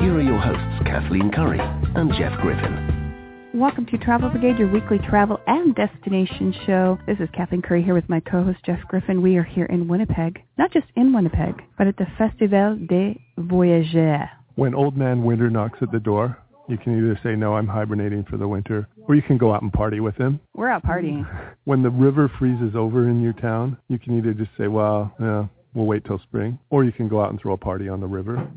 Here are your hosts, Kathleen Curry and Jeff Griffin. Welcome to Travel Brigade, your weekly travel and destination show. This is Kathleen Curry here with my co-host Jeff Griffin. We are here in Winnipeg, not just in Winnipeg, but at the Festival des Voyageurs. When Old Man Winter knocks at the door, you can either say, no, I'm hibernating for the winter, or you can go out and party with him. We're out partying. When the river freezes over in your town, you can either just say, well, yeah, we'll wait till spring, or you can go out and throw a party on the river.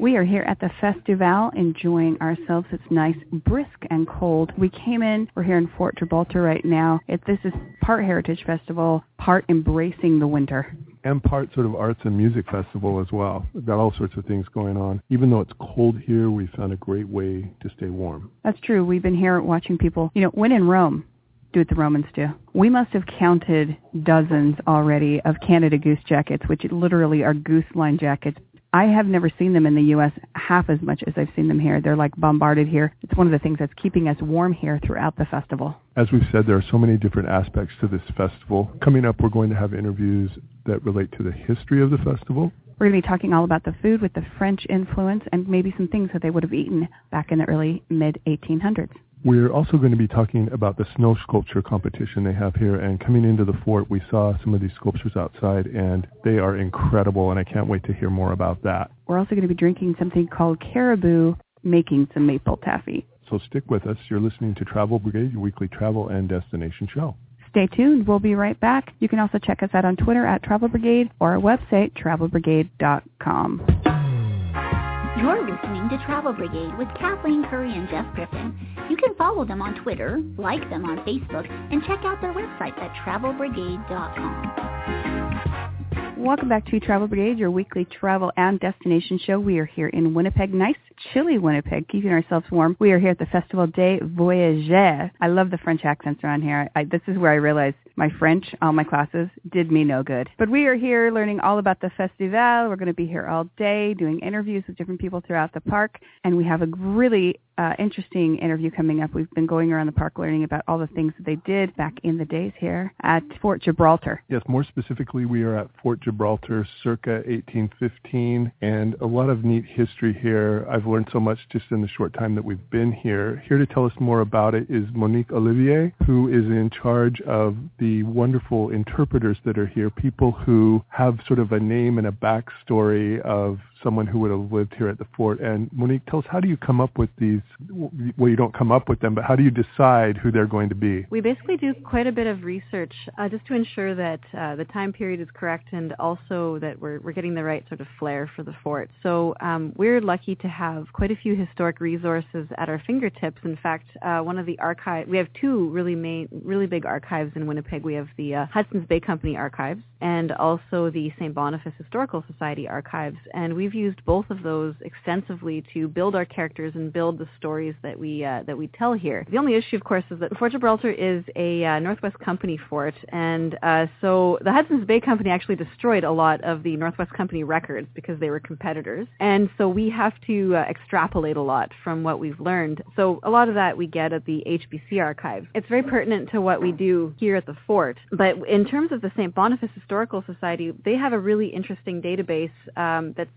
We are here at the festival enjoying ourselves. It's nice, brisk and cold. We came in, we're here in Fort Gibraltar right now. It, this is part Heritage Festival, part embracing the winter. And part sort of arts and music festival as well. We've got all sorts of things going on. Even though it's cold here, we found a great way to stay warm. That's true. We've been here watching people, you know, when in Rome, do what the Romans do. We must have counted dozens already of Canada Goose jackets, which literally are goose line jackets I have never seen them in the U.S. half as much as I've seen them here. They're like bombarded here. It's one of the things that's keeping us warm here throughout the festival. As we've said, there are so many different aspects to this festival. Coming up, we're going to have interviews that relate to the history of the festival. We're going to be talking all about the food with the French influence and maybe some things that they would have eaten back in the early mid-1800s. We're also going to be talking about the snow sculpture competition they have here. And coming into the fort, we saw some of these sculptures outside, and they are incredible. And I can't wait to hear more about that. We're also going to be drinking something called Caribou, making some maple taffy. So stick with us. You're listening to Travel Brigade, your weekly travel and destination show. Stay tuned. We'll be right back. You can also check us out on Twitter at Travel Brigade or our website, travelbrigade.com. You're listening to Travel Brigade with Kathleen Curry and Jeff Griffin. You can follow them on Twitter, like them on Facebook, and check out their website at travelbrigade.com. Welcome back to Travel Brigade, your weekly travel and destination show. We are here in Winnipeg, nice chilly Winnipeg, keeping ourselves warm. We are here at the Festival des Voyageurs. I love the French accents around here. I, this is where I realized my French, all my classes, did me no good. But we are here learning all about the festival. We're going to be here all day doing interviews with different people throughout the park. And we have a really uh, interesting interview coming up. We've been going around the park learning about all the things that they did back in the days here at Fort Gibraltar. Yes, more specifically, we are at Fort Gibraltar circa 1815 and a lot of neat history here. I've learned so much just in the short time that we've been here. Here to tell us more about it is Monique Olivier, who is in charge of the wonderful interpreters that are here, people who have sort of a name and a backstory of someone who would have lived here at the fort. And Monique, tell us, how do you come up with these? Well, you don't come up with them, but how do you decide who they're going to be? We basically do quite a bit of research uh, just to ensure that uh, the time period is correct and also that we're, we're getting the right sort of flair for the fort. So um, we're lucky to have quite a few historic resources at our fingertips. In fact, uh, one of the archive, we have two really main, really big archives in Winnipeg. We have the uh, Hudson's Bay Company archives and also the St. Boniface Historical Society archives. And we've used both of those extensively to build our characters and build the stories that we uh, that we tell here. The only issue, of course, is that Fort Gibraltar is a uh, Northwest Company fort, and uh, so the Hudson's Bay Company actually destroyed a lot of the Northwest Company records because they were competitors, and so we have to uh, extrapolate a lot from what we've learned. So a lot of that we get at the HBC archives. It's very pertinent to what we do here at the fort, but in terms of the St. Boniface Historical Society, they have a really interesting database um, that's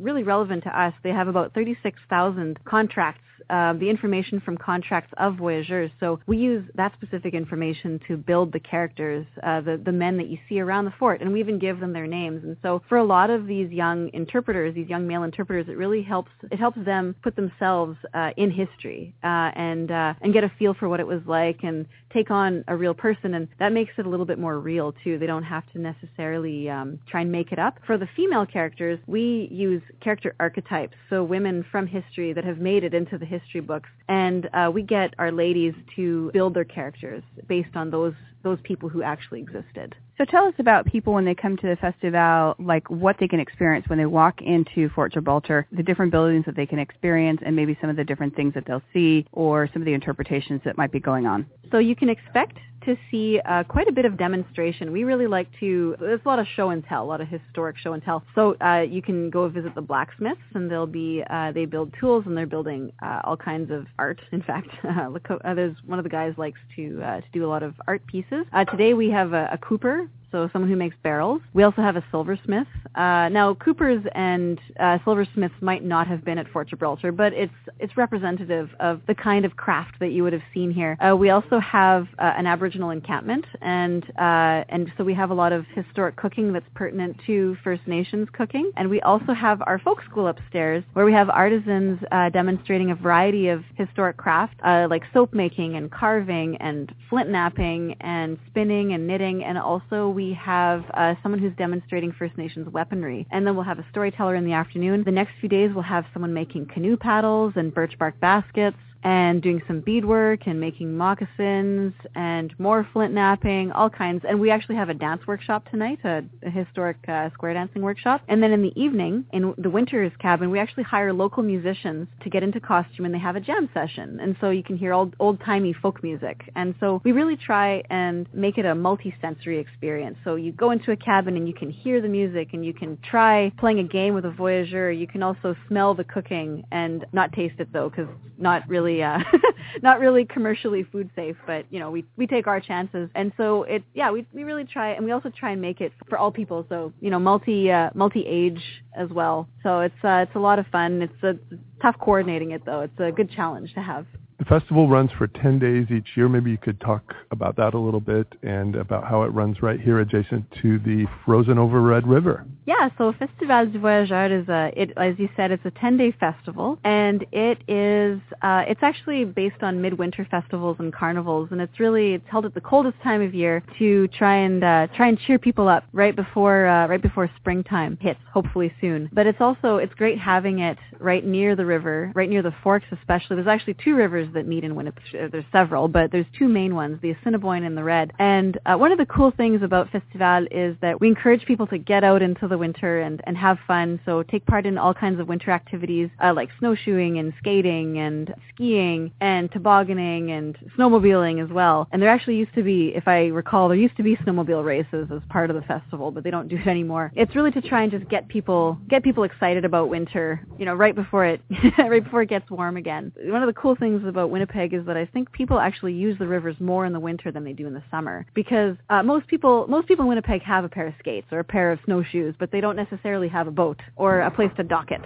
really relevant to us. They have about 36,000 contracts, uh, the information from contracts of voyageurs. So we use that specific information to build the characters, uh, the, the men that you see around the fort, and we even give them their names. And so for a lot of these young interpreters, these young male interpreters, it really helps, it helps them put themselves uh, in history uh, and, uh, and get a feel for what it was like and take on a real person. And that makes it a little bit more real too. They don't have to necessarily um, try and make it up. For the female characters, we use character archetypes, so women from history that have made it into the history books. And uh, we get our ladies to build their characters based on those those people who actually existed. So tell us about people when they come to the festival, like what they can experience when they walk into Fort Gibraltar, the different buildings that they can experience, and maybe some of the different things that they'll see, or some of the interpretations that might be going on. So you can expect to see uh, quite a bit of demonstration. We really like to, there's a lot of show and tell, a lot of historic show and tell. So uh, you can go visit the blacksmiths and they'll be, uh, they build tools and they're building uh, all kinds of art. In fact, uh, there's one of the guys likes to, uh, to do a lot of art pieces. today we have a, a cooper so someone who makes barrels. We also have a silversmith. Uh, now, Coopers and uh, silversmiths might not have been at Fort Gibraltar, but it's it's representative of the kind of craft that you would have seen here. Uh, we also have uh, an Aboriginal encampment, and uh, and so we have a lot of historic cooking that's pertinent to First Nations cooking. And we also have our folk school upstairs, where we have artisans uh, demonstrating a variety of historic craft, like soap making and carving and flint knapping and spinning and knitting, and also we we have uh, someone who's demonstrating First Nations weaponry. And then we'll have a storyteller in the afternoon. The next few days we'll have someone making canoe paddles and birch bark baskets and doing some beadwork and making moccasins and more flint knapping, all kinds. And we actually have a dance workshop tonight, a, a historic uh, square dancing workshop. And then in the evening, in the winter's cabin, we actually hire local musicians to get into costume and they have a jam session. And so you can hear old, old-timey folk music. And so we really try and make it a multi-sensory experience. So you go into a cabin and you can hear the music and you can try playing a game with a voyageur. You can also smell the cooking and not taste it though, because not really really uh not really commercially food safe but you know we we take our chances. And so it yeah we we really try and we also try and make it for all people. So you know multi uh, multi age as well. So it's uh it's a lot of fun. It's a tough coordinating it though. It's a good challenge to have. The festival runs for 10 days each year. Maybe you could talk about that a little bit and about how it runs right here adjacent to the frozen over Red River. Yeah, so Festival du Voyageur is a, it, as you said, it's a 10-day festival, and it is, uh, it's actually based on midwinter festivals and carnivals, and it's really, it's held at the coldest time of year to try and uh, try and cheer people up right before, uh, right before springtime hits, hopefully soon. But it's also, it's great having it right near the river, right near the forks especially. There's actually two rivers that meet in Winnipeg. Uh, there's several, but there's two main ones, the Assiniboine and the Red. And uh, one of the cool things about Festival is that we encourage people to get out into the winter and, and have fun. So take part in all kinds of winter activities uh, like snowshoeing and skating and skiing and tobogganing and snowmobiling as well. And there actually used to be, if I recall, there used to be snowmobile races as part of the festival, but they don't do it anymore. It's really to try and just get people get people excited about winter, you know, right before it right before it gets warm again. One of the cool things about Winnipeg is that I think people actually use the rivers more in the winter than they do in the summer because uh, most people most people in Winnipeg have a pair of skates or a pair of snowshoes, but they don't necessarily have a boat or a place to dock it.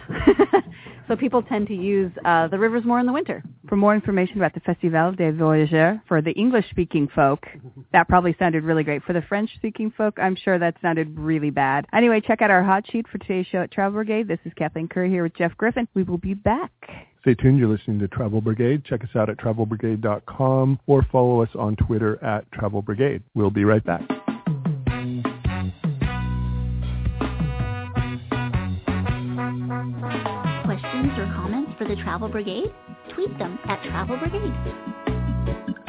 so people tend to use uh, the rivers more in the winter. For more information about the Festival des Voyageurs for the English-speaking folk, that probably sounded really great. For the French-speaking folk, I'm sure that sounded really bad. Anyway, check out our hot sheet for today's show at Travel Brigade. This is Kathleen Curry here with Jeff Griffin. We will be back. Stay tuned. You're listening to Travel Brigade. Check us out at travelbrigade.com or follow us on Twitter at Travel Brigade. We'll be right back. The Travel Brigade? Tweet them at Travel Brigade.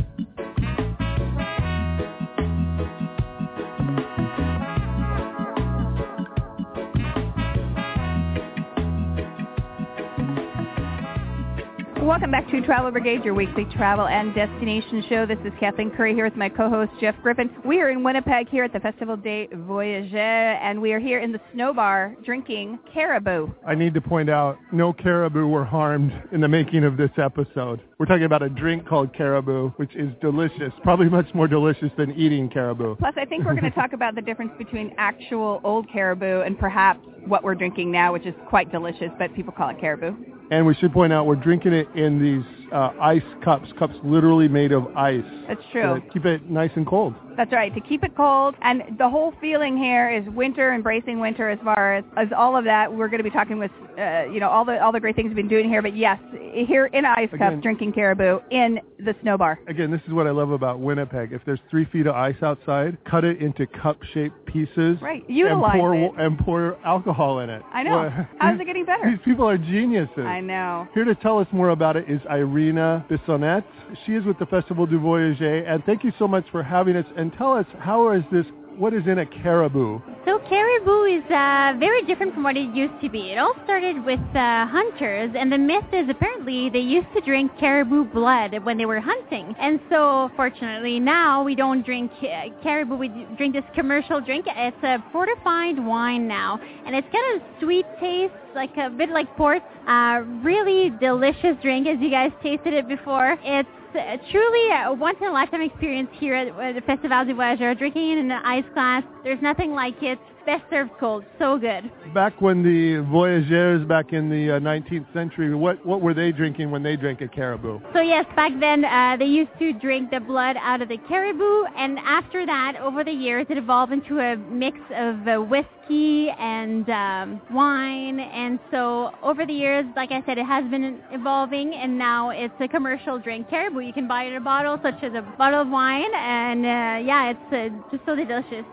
Welcome back to Travel Brigade, your weekly travel and destination show. This is Kathleen Curry here with my co-host Jeff Griffin. We are in Winnipeg here at the Festival des Voyageurs, and we are here in the Snow Bar drinking caribou. I need to point out, no caribou were harmed in the making of this episode. We're talking about a drink called caribou, which is delicious, probably much more delicious than eating caribou. Plus, I think we're going to talk about the difference between actual old caribou and perhaps what we're drinking now, which is quite delicious, but people call it caribou. And we should point out we're drinking it in these uh, ice cups, cups literally made of ice. That's true. keep it nice and cold. That's right, to keep it cold. And the whole feeling here is winter, embracing winter as far as, as all of that. We're going to be talking with, uh, you know, all the all the great things we've been doing here. But yes, here in ice again, cups, drinking caribou in the snow bar. Again, this is what I love about Winnipeg. If there's three feet of ice outside, cut it into cup-shaped pieces. Right, utilize and pour, it. And pour alcohol in it. I know. Well, How's it getting better? These people are geniuses. I know. Here to tell us more about it is Irene Irina Bissonnette. She is with the Festival du Voyageur, and thank you so much for having us. And tell us, how is this what is in a caribou? So caribou is uh, very different from what it used to be. It all started with uh, hunters, and the myth is apparently they used to drink caribou blood when they were hunting. And so, fortunately, now we don't drink uh, caribou. We drink this commercial drink. It's a fortified wine now, and it's got a sweet taste, like a bit like port. Uh, really delicious drink, as you guys tasted it before. It's uh, truly a once in a lifetime experience here at the Festival du Voyageur. Drinking it in an ice glass, there's nothing like it. Best served cold, so good. Back when the voyageurs back in the uh, 19th century, what what were they drinking when they drank a caribou? So yes, back then uh, they used to drink the blood out of the caribou, and after that, over the years, it evolved into a mix of uh, whiskey and um, wine. And so over the years, like I said, it has been evolving, and now it's a commercial drink. Caribou, you can buy it in a bottle, such as a bottle of wine, and uh, yeah, it's uh, just so delicious.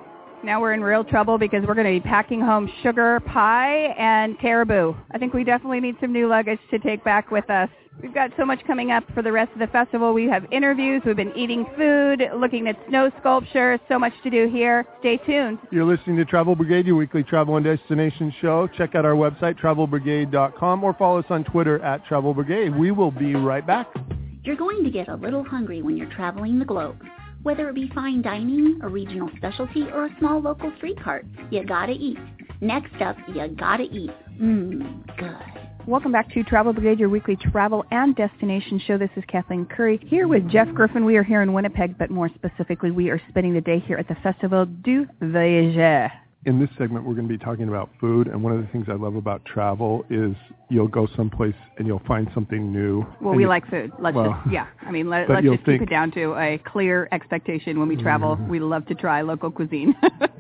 Now we're in real trouble because we're going to be packing home sugar pie and caribou. I think we definitely need some new luggage to take back with us. We've got so much coming up for the rest of the festival. We have interviews. We've been eating food, looking at snow sculptures. So much to do here. Stay tuned. You're listening to Travel Brigade, your weekly travel and destination show. Check out our website, travelbrigade.com, or follow us on Twitter at Travel Brigade. We will be right back. You're going to get a little hungry when you're traveling the globe. Whether it be fine dining, a regional specialty, or a small local street cart, you gotta eat. Next up, you gotta eat. Mmm, good. Welcome back to Travel Brigade, your weekly travel and destination show. This is Kathleen Curry here with Jeff Griffin. We are here in Winnipeg, but more specifically, we are spending the day here at the Festival du Voyageur. In this segment, we're going to be talking about food, and one of the things I love about travel is you'll go someplace and you'll find something new. Well, we like food. Let's well, just, yeah. I mean, let, let's you'll just keep it down to a clear expectation when we travel. Mhm. We love to try local cuisine.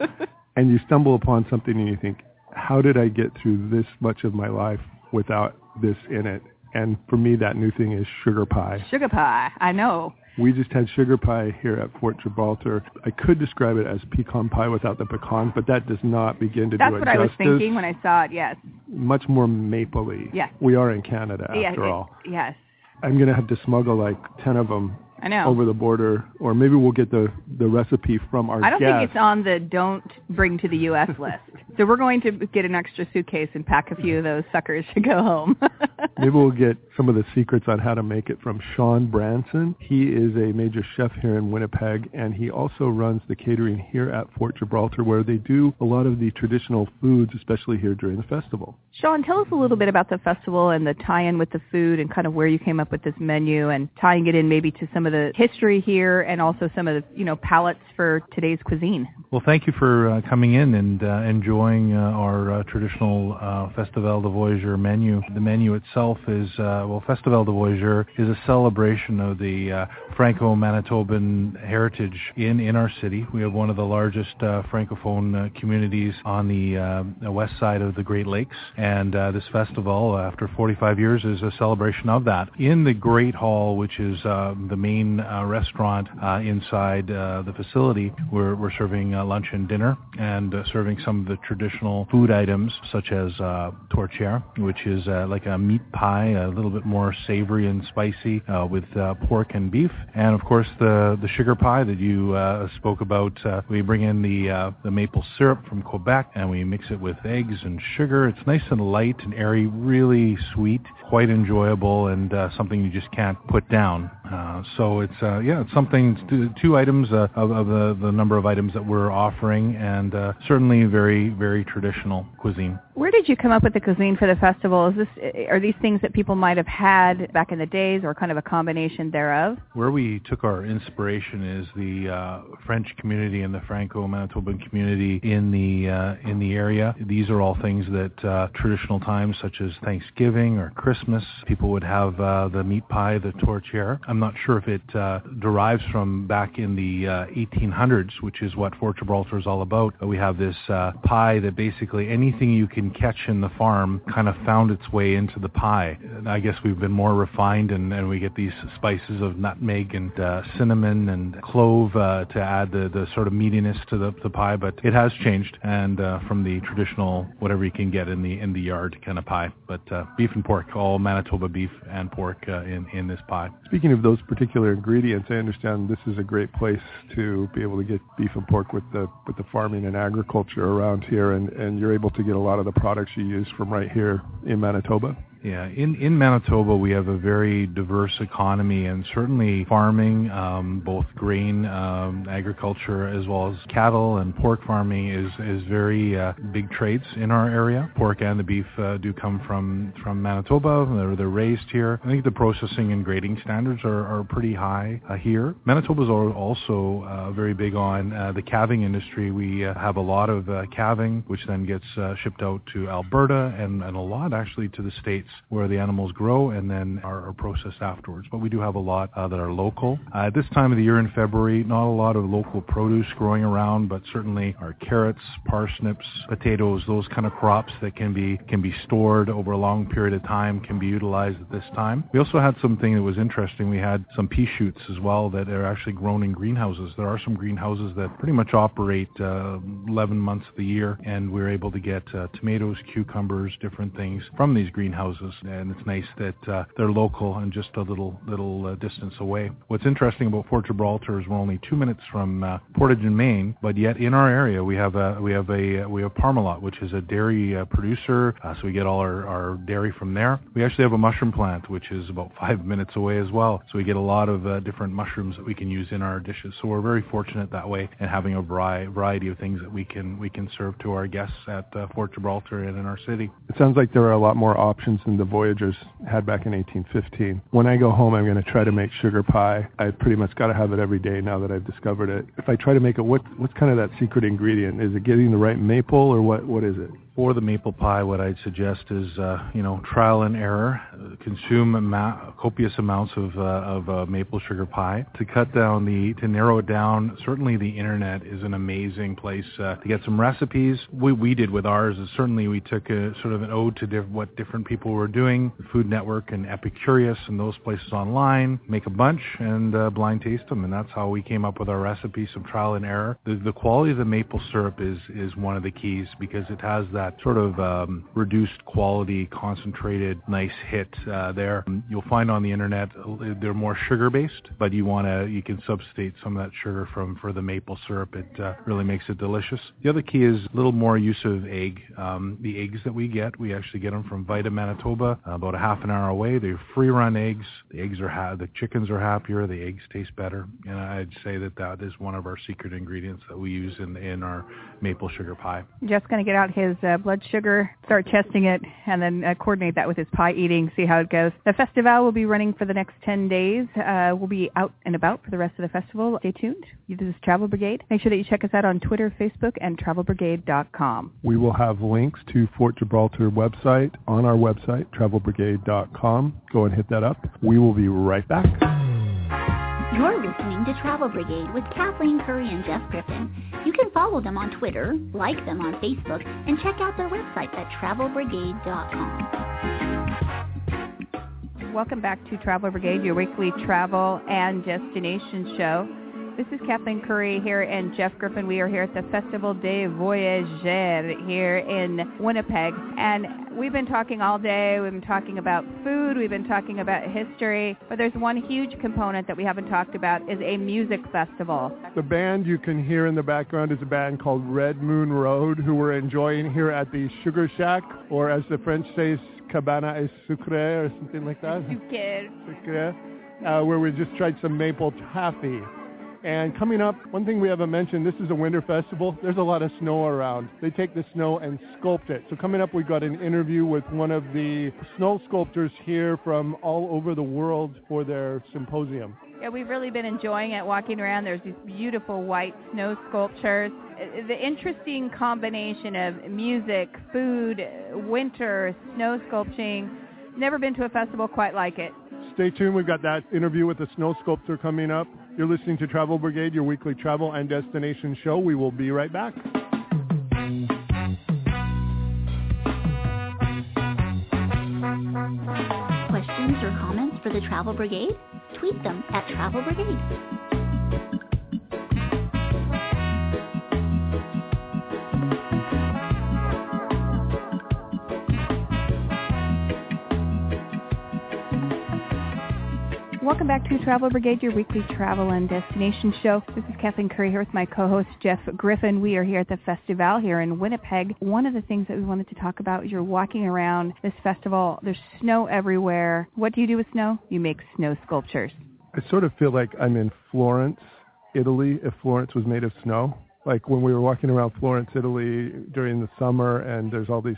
and you stumble upon something and you think, how did I get through this much of my life without this in it? And for me, that new thing is sugar pie. Sugar pie. I know. We just had sugar pie here at Fort Gibraltar. I could describe it as pecan pie without the pecans, but that does not begin to That's do it what I was thinking when I saw it. Yes. Much more mapley. Yeah. We are in Canada after it- all. Yes. I'm going to have to smuggle like 10 of them I know. over the border, or maybe we'll get the, the recipe from our I don't guest. think it's on the don't bring to the U.S. list. So we're going to get an extra suitcase and pack a few of those suckers to go home. Maybe we'll get some of the secrets on how to make it from Sean Branson. He is a major chef here in Winnipeg, and he also runs the catering here at Fort Gibraltar, where they do a lot of the traditional foods, especially here during the festival. Sean, tell us a little bit about the festival and the tie-in with the food and kind of where you came up with this menu and tying it in maybe to some of the history here and also some of the, you know, palettes for today's cuisine. Well, thank you for uh, coming in and uh, enjoying uh, our uh, traditional uh, Festival de Voyageur menu. The menu itself is, uh, well, Festival de Voyageur is a celebration of the Franco-Manitoban heritage in, in our city. We have one of the largest uh, Francophone uh, communities on the, uh, west side of the Great Lakes, and uh, this festival, after 45 years, is a celebration of that. In the Great Hall, which is uh, the main uh, restaurant uh, inside uh, the facility, we're, we're serving uh, lunch and dinner and uh, serving some of the traditional food items such as uh, tourtière, which is uh, like a meat pie, a little bit more savory and spicy uh, with uh, pork and beef, and of course the the sugar pie that you uh, spoke about. Uh, we bring in the uh, the maple syrup from Quebec and we mix it with eggs and sugar. It's nice and light and airy, really sweet, quite enjoyable, and uh, something you just can't put down. Uh, so it's uh, yeah, it's something two, two items uh, of, of the the number of items that we're offering, and uh, certainly very very traditional cuisine. Where did you come up with the cuisine for the festival? Is this are these things that people might have had back in the days or kind of a combination thereof? Where we took our inspiration is the uh, French community and the Franco-Manitoban community in the uh, in the area. These are all things that uh, traditional times such as Thanksgiving or Christmas, people would have uh, the meat pie, the tourtière. I'm not sure if it uh, derives from back in the uh, 1800s, which is what Fort Gibraltar is all about. We have this uh, pie that basically anything you can catch in the farm kind of found its way into the pie. And I guess we've been more refined, and, and we get these spices of nutmeg and uh, cinnamon and clove uh, to add the, the sort of meatiness to the, the pie. But it has changed, and uh, from the traditional whatever you can get in the in the yard kind of pie. But uh, beef and pork, all Manitoba beef and pork uh, in in this pie. Speaking of those particular ingredients, I understand this is a great place to be able to get beef and pork with the with the farming and agriculture around here, and and you're able to get a lot of the products you use from right here in Manitoba. Yeah, in in Manitoba we have a very diverse economy, and certainly farming, um, both grain um, agriculture as well as cattle and pork farming is is very uh, big trades in our area. Pork and the beef uh, do come from from Manitoba. They're they're raised here. I think the processing and grading standards are are pretty high uh, here. Manitoba is also uh, very big on uh, the calving industry. We uh, have a lot of uh, calving, which then gets uh, shipped out to Alberta and and a lot actually to the states where the animals grow and then are, are processed afterwards. But we do have a lot uh, that are local. Uh, at this time of the year in February, not a lot of local produce growing around, but certainly our carrots, parsnips, potatoes, those kind of crops that can be can be stored over a long period of time can be utilized at this time. We also had something that was interesting. We had some pea shoots as well that are actually grown in greenhouses. There are some greenhouses that pretty much operate uh, 11 months of the year, and we're able to get uh, tomatoes, cucumbers, different things from these greenhouses and it's nice that uh, they're local and just a little little uh, distance away. What's interesting about Fort Gibraltar is we're only two minutes from uh, Portage and Main, but yet in our area we have a we have a we have Parmalat, which is a dairy uh, producer, uh, so we get all our, our dairy from there. We actually have a mushroom plant, which is about five minutes away as well, so we get a lot of uh, different mushrooms that we can use in our dishes. So we're very fortunate that way and having a variety variety of things that we can we can serve to our guests at uh, Fort Gibraltar and in our city. It sounds like there are a lot more options than the Voyagers had back in 1815. When I go home, I'm going to try to make sugar pie. I pretty much got to have it every day now that I've discovered it. If I try to make it, what what's kind of that secret ingredient? Is it getting the right maple, or what? What is it? For the maple pie, what I'd suggest is, uh, you know, trial and error. Consume copious amounts of, uh, of uh, maple sugar pie. To cut down the, to narrow it down, certainly the internet is an amazing place uh, to get some recipes. What we did with ours is certainly we took a sort of an ode to diff- what different people were doing. The Food Network and Epicurious and those places online. Make a bunch and uh, blind taste them, and that's how we came up with our recipes. Some trial and error. The, the quality of the maple syrup is is one of the keys because it has that that sort of um, reduced quality, concentrated, nice hit uh, there. You'll find on the internet uh, they're more sugar based, but you want to you can substitute some of that sugar from for the maple syrup. It uh, really makes it delicious. The other key is a little more use of egg. Um, the eggs that we get, we actually get them from Vita Manitoba, about a half an hour away. They're free run eggs. The eggs are ha- the chickens are happier. The eggs taste better, and I'd say that that is one of our secret ingredients that we use in in our maple sugar pie. Jeff's going to get out his uh, blood sugar, start testing it, and then uh, coordinate that with his pie eating, see how it goes. The festival will be running for the next 10 days. Uh, we'll be out and about for the rest of the festival. Stay tuned. This is Travel Brigade. Make sure that you check us out on Twitter, Facebook, and travelbrigade.com. We will have links to Fort Gibraltar website on our website, travelbrigade.com. Go and hit that up. We will be right back. You're listening to Travel Brigade with Kathleen Curry and Jeff Griffin. You can follow them on Twitter, like them on Facebook, and check out their website at travelbrigade.com. Welcome back to Travel Brigade, your weekly travel and destination show. This is Kathleen Curry here and Jeff Griffin. We are here at the Festival des Voyageurs here in Winnipeg. And we've been talking all day. We've been talking about food. We've been talking about history. But there's one huge component that we haven't talked about is a music festival. The band you can hear in the background is a band called Red Moon Road who we're enjoying here at the Sugar Shack, or as the French say, Cabana et Sucre, or something like that. Sucre. Sucre. Uh, where we just tried some maple taffy. And coming up, one thing we haven't mentioned, this is a winter festival. There's a lot of snow around. They take the snow and sculpt it. So coming up, we've got an interview with one of the snow sculptors here from all over the world for their symposium. Yeah, we've really been enjoying it walking around. There's these beautiful white snow sculptures. The interesting combination of music, food, winter, snow sculpting. Never been to a festival quite like it. Stay tuned. We've got that interview with the snow sculptor coming up. You're listening to Travel Brigade, your weekly travel and destination show. We will be right back. Questions or comments for the Travel Brigade? Tweet them at Travel Brigade. Welcome back to Travel Brigade, your weekly travel and destination show. This is Kathleen Curry here with my co-host Jeff Griffin. We are here at the festival here in Winnipeg. One of the things that we wanted to talk about, you're walking around this festival. There's snow everywhere. What do you do with snow? You make snow sculptures. I sort of feel like I'm in Florence, Italy, if Florence was made of snow. Like when we were walking around Florence, Italy during the summer and there's all these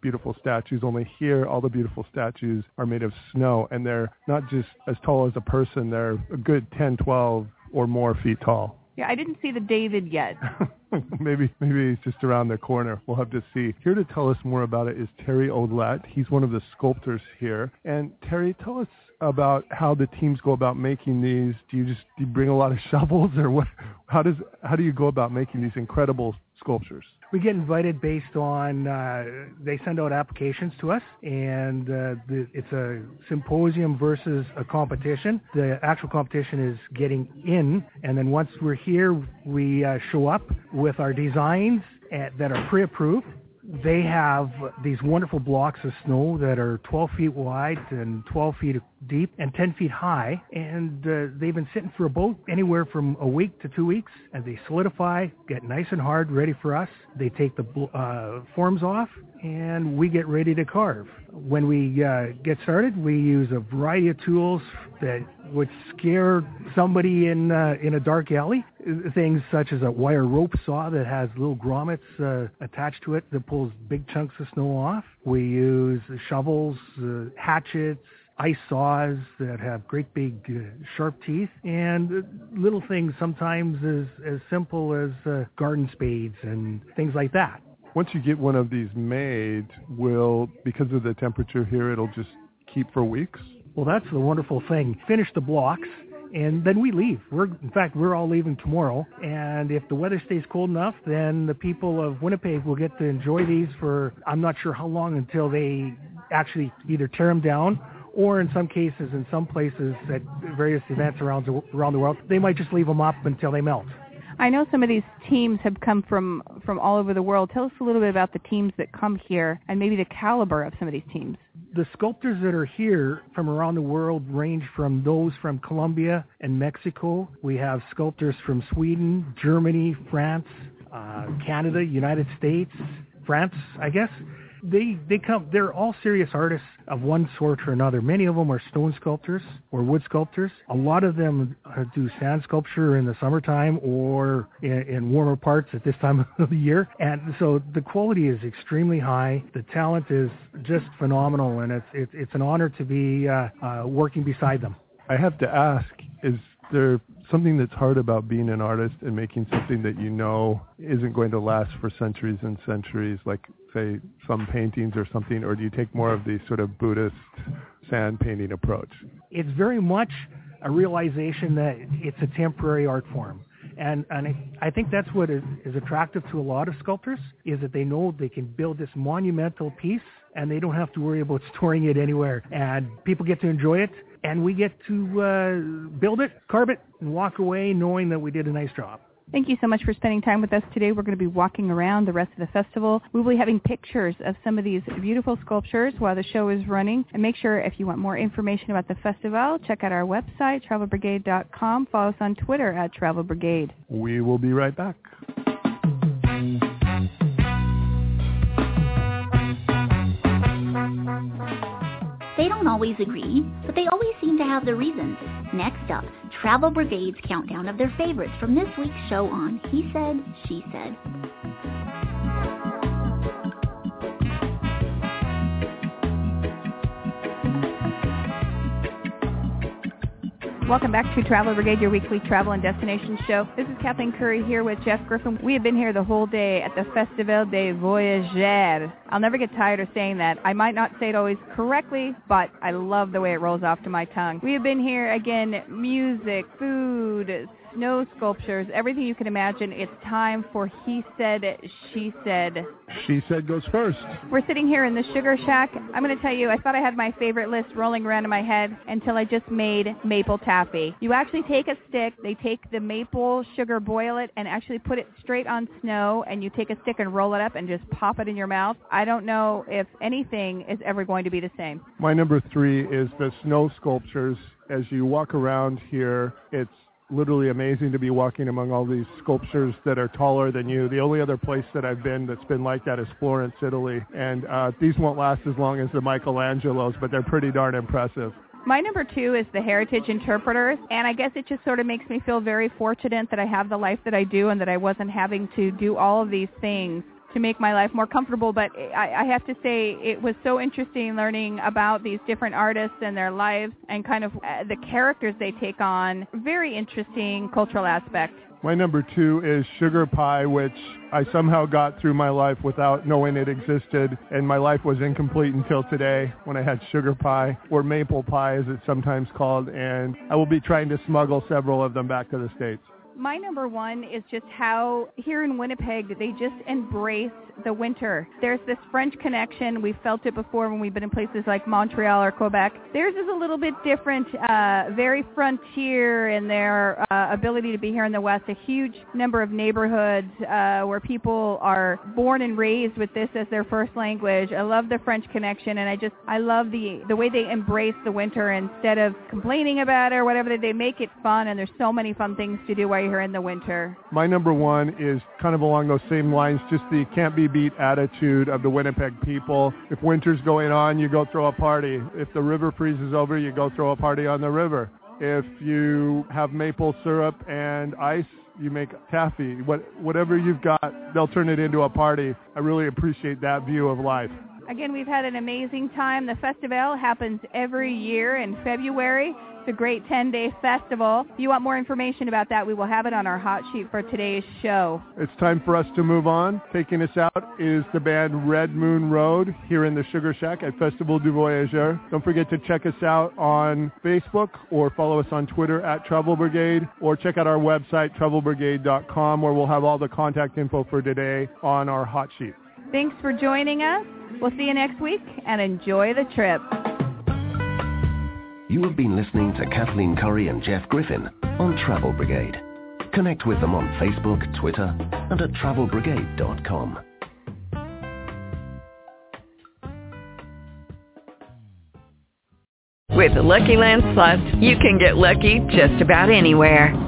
beautiful statues. Only here, all the beautiful statues are made of snow and they're not just as tall as a person. They're a good 10, 12 or more feet tall. Yeah, I didn't see the David yet. maybe maybe it's just around the corner. We'll have to see. Here to tell us more about it is Terry Odlat. He's one of the sculptors here. And Terry, tell us about how the teams go about making these. Do you just do you bring a lot of shovels, or what? How does how do you go about making these incredible sculptures? We get invited based on uh, they send out applications to us, and uh, the, it's a symposium versus a competition. The actual competition is getting in, and then once we're here, we uh, show up with our designs at, that are pre-approved. They have these wonderful blocks of snow that are 12 feet wide and 12 feet deep and 10 feet high, and uh, they've been sitting for about anywhere from a week to two weeks, and they solidify, get nice and hard, ready for us. They take the uh, forms off, and we get ready to carve. When we uh, get started, we use a variety of tools that would scare somebody in uh, in a dark alley. Things such as a wire rope saw that has little grommets uh, attached to it that pulls big chunks of snow off. We use shovels, uh, hatchets, ice saws that have great big uh, sharp teeth and uh, little things sometimes as as simple as uh, garden spades and things like that. Once you get one of these made, will because of the temperature here, it'll just keep for weeks. Well, that's the wonderful thing. Finish the blocks and then we leave. We're in fact we're all leaving tomorrow, and if the weather stays cold enough, then the people of Winnipeg will get to enjoy these for I'm not sure how long until they actually either tear them down or in some cases, in some places at various events around the, around the world, they might just leave them up until they melt. I know some of these teams have come from from all over the world. Tell us a little bit about the teams that come here and maybe the caliber of some of these teams. The sculptors that are here from around the world range from those from Colombia and Mexico. We have sculptors from Sweden, Germany, France, uh, Canada, United States, France, I guess they they come they're all serious artists of one sort or another. Many of them are stone sculptors or wood sculptors. A lot of them uh, do sand sculpture in the summertime or in, in warmer parts at this time of the year. And so the quality is extremely high. The talent is just phenomenal and it's it's, it's an honor to be uh, uh, working beside them. I have to ask is there something that's hard about being an artist and making something that you know isn't going to last for centuries and centuries, like say some paintings or something, or do you take more of the sort of Buddhist sand painting approach? It's very much a realization that it's a temporary art form. And, and I think that's what is, is attractive to a lot of sculptors is that they know they can build this monumental piece and they don't have to worry about storing it anywhere. And people get to enjoy it and we get to uh, build it, carve it, and walk away knowing that we did a nice job. Thank you so much for spending time with us today. We're going to be walking around the rest of the festival. We will be having pictures of some of these beautiful sculptures while the show is running. And make sure if you want more information about the festival, check out our website, travelbrigade.com. Follow us on Twitter at Travel Brigade. We will be right back. Don't always agree, but they always seem to have their reasons. Next up, Travel Brigade's countdown of their favorites from this week's show on He Said, She Said. Welcome back to Travel Brigade, your weekly travel and destination show. This is Kathleen Curry here with Jeff Griffin. We have been here the whole day at the Festival des Voyageurs. I'll never get tired of saying that. I might not say it always correctly, but I love the way it rolls off to my tongue. We have been here again, music, food, snow sculptures, everything you can imagine. It's time for He Said, She Said. She Said goes first. We're sitting here in the Sugar Shack. I'm going to tell you, I thought I had my favorite list rolling around in my head until I just made maple taffy. You actually take a stick, they take the maple sugar, boil it, and actually put it straight on snow, and you take a stick and roll it up and just pop it in your mouth. I don't know if anything is ever going to be the same. My number three is the snow sculptures. As you walk around here, it's literally amazing to be walking among all these sculptures that are taller than you. The only other place that I've been that's been like that is Florence, Italy. And uh, these won't last as long as the Michelangelos, but they're pretty darn impressive. My number two is the heritage interpreters, and I guess it just sort of makes me feel very fortunate that I have the life that I do and that I wasn't having to do all of these things to make my life more comfortable. But I, I have to say it was so interesting learning about these different artists and their lives and kind of uh, the characters they take on. Very interesting cultural aspect. My number two is sugar pie, which I somehow got through my life without knowing it existed, and my life was incomplete until today when I had sugar pie, or maple pie as it's sometimes called, and I will be trying to smuggle several of them back to the States. My number one is just how here in Winnipeg they just embrace the winter. There's this French connection. We've felt it before when we've been in places like Montreal or Quebec. Theirs is a little bit different, uh, very frontier in their uh, ability to be here in the West. A huge number of neighborhoods uh, where people are born and raised with this as their first language. I love the French connection, and I just I love the the way they embrace the winter instead of complaining about it or whatever. They make it fun, and there's so many fun things to do while you're here in the winter. My number one is kind of along those same lines, just the can't be beat attitude of the Winnipeg people. If winter's going on, you go throw a party. If the river freezes over, you go throw a party on the river. If you have maple syrup and ice, you make taffy. What, whatever you've got, they'll turn it into a party. I really appreciate that view of life. Again, we've had an amazing time. The festival happens every year in February. It's a great 10-day festival. If you want more information about that, we will have it on our hot sheet for today's show. It's time for us to move on. Taking us out is the band Red Moon Road here in the Sugar Shack at Festival du Voyageur. Don't forget to check us out on Facebook or follow us on Twitter at Travel Brigade or check out our website, travelbrigade.com, where we'll have all the contact info for today on our hot sheet. Thanks for joining us. We'll see you next week and enjoy the trip. You have been listening to Kathleen Curry and Jeff Griffin on Travel Brigade. Connect with them on Facebook, Twitter, and at travelbrigade.com. With the Lucky Land Slots, you can get lucky just about anywhere.